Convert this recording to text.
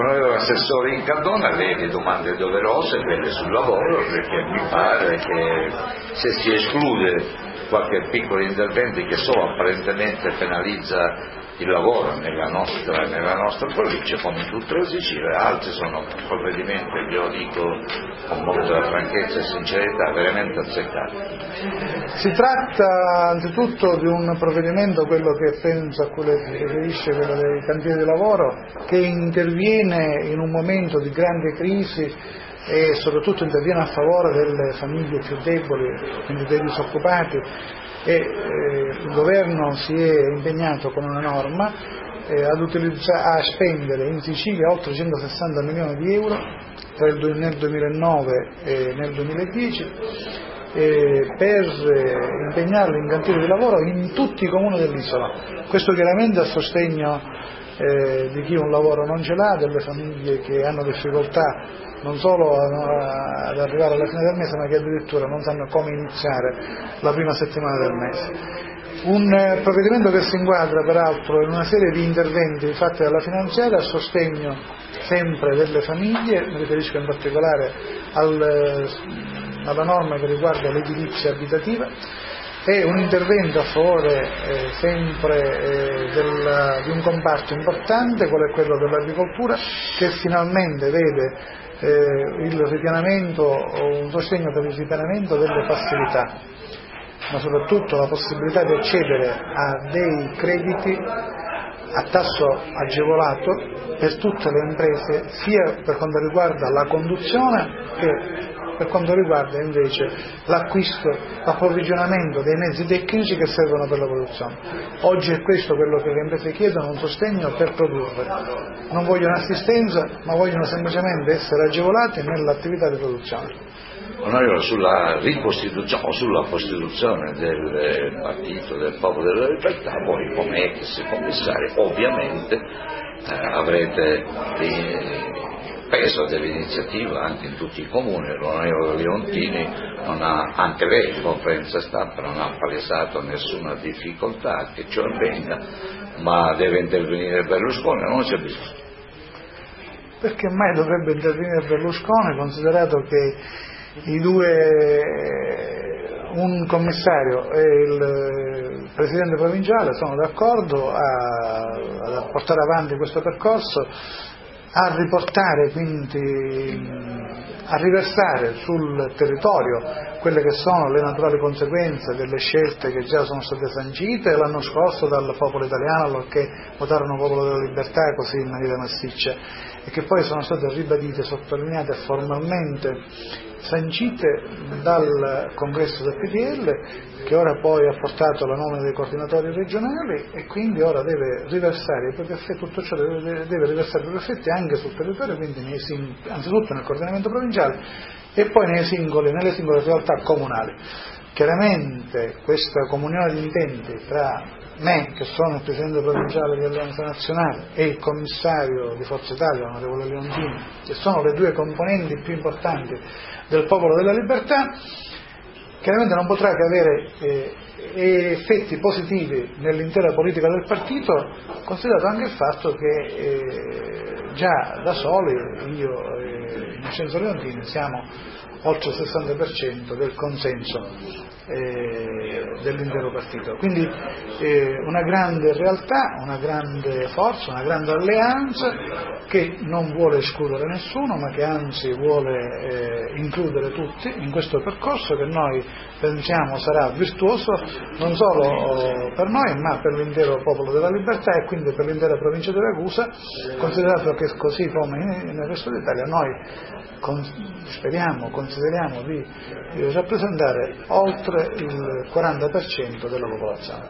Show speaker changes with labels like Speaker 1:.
Speaker 1: Onorevole Assessore Incardona, le domande doverose, quelle sul lavoro, perché mi pare che se si esclude qualche piccolo intervento che solo apparentemente penalizza il lavoro nella nostra, nella nostra provincia come in tutta la Sicilia, altri sono provvedimenti, glielo dico con molta franchezza e sincerità, veramente azzeccati.
Speaker 2: Si tratta anzitutto di un provvedimento, quello che penso a cui lei si riferisce, quello dei cantieri di lavoro, che interviene in un momento di grande crisi e soprattutto interviene a favore delle famiglie più deboli, quindi dei disoccupati e eh, il governo si è impegnato con una norma eh, a spendere in Sicilia oltre 160 milioni di euro il, nel 2009 e nel 2010 eh, per impegnarli in cantieri di lavoro in tutti i comuni dell'isola. Questo chiaramente a sostegno eh, di chi un lavoro non ce l'ha, delle famiglie che hanno difficoltà non solo ad arrivare alla fine del mese ma che addirittura non sanno come iniziare la prima settimana del mese. Un eh, provvedimento che si inquadra peraltro in una serie di interventi fatti dalla finanziaria a sostegno sempre delle famiglie, mi riferisco in particolare al, eh, alla norma che riguarda l'edilizia abitativa, è un intervento a favore eh, sempre eh, del, di un comparto importante, quello è quello dell'agricoltura, che finalmente vede eh, il ripianamento, un sostegno per il ripianamento delle passività, ma soprattutto la possibilità di accedere a dei crediti a tasso agevolato per tutte le imprese, sia per quanto riguarda la conduzione che per quanto riguarda invece l'acquisto, l'approvvigionamento dei mezzi tecnici che servono per la produzione. Oggi è questo quello che le imprese chiedono, un sostegno per produrre. Non vogliono assistenza, ma vogliono semplicemente essere agevolati nell'attività di produzione.
Speaker 1: Onorevole, sulla ricostituzione o sulla costituzione del partito del popolo della libertà, voi come ex commissari ovviamente eh, avrete peso dell'iniziativa anche in tutti i comuni, l'onorevole Leontini ha, anche lei in conferenza stampa non ha palesato nessuna difficoltà che ciò avvenga, ma deve intervenire Berlusconi, non c'è bisogno.
Speaker 2: Perché mai dovrebbe intervenire Berlusconi considerato che i due, un commissario e il presidente provinciale sono d'accordo a, a portare avanti questo percorso a riportare quindi a riversare sul territorio quelle che sono le naturali conseguenze delle scelte che già sono state sancite l'anno scorso dal popolo italiano allorché votarono popolo della libertà così in maniera massiccia e che poi sono state ribadite, sottolineate formalmente sancite dal congresso del PDL che ora poi ha portato la nomina dei coordinatori regionali e quindi ora deve riversare tutto ciò deve, deve riversare i propri effetti anche sul territorio, quindi nei, anzitutto nel coordinamento provinciale e poi singoli, nelle singole realtà comunali. Chiaramente questa comunione di intenti tra me, che sono il Presidente provinciale di Alleanza Nazionale, e il Commissario di Forza Italia, l'onorevole Leontini, che sono le due componenti più importanti del Popolo della Libertà, chiaramente non potrà che avere eh, effetti positivi nell'intera politica del partito, considerato anche il fatto che eh, già da soli, io e Vincenzo Leontini, siamo oltre il 60% del consenso. Eh, dell'intero partito. Quindi eh, una grande realtà, una grande forza, una grande alleanza che non vuole escludere nessuno ma che anzi vuole eh, includere tutti in questo percorso che noi pensiamo sarà virtuoso non solo per noi ma per l'intero popolo della libertà e quindi per l'intera provincia di Ragusa, considerato che così come nel resto d'Italia noi con, speriamo, consideriamo di, di rappresentare oltre il 40% della popolazione.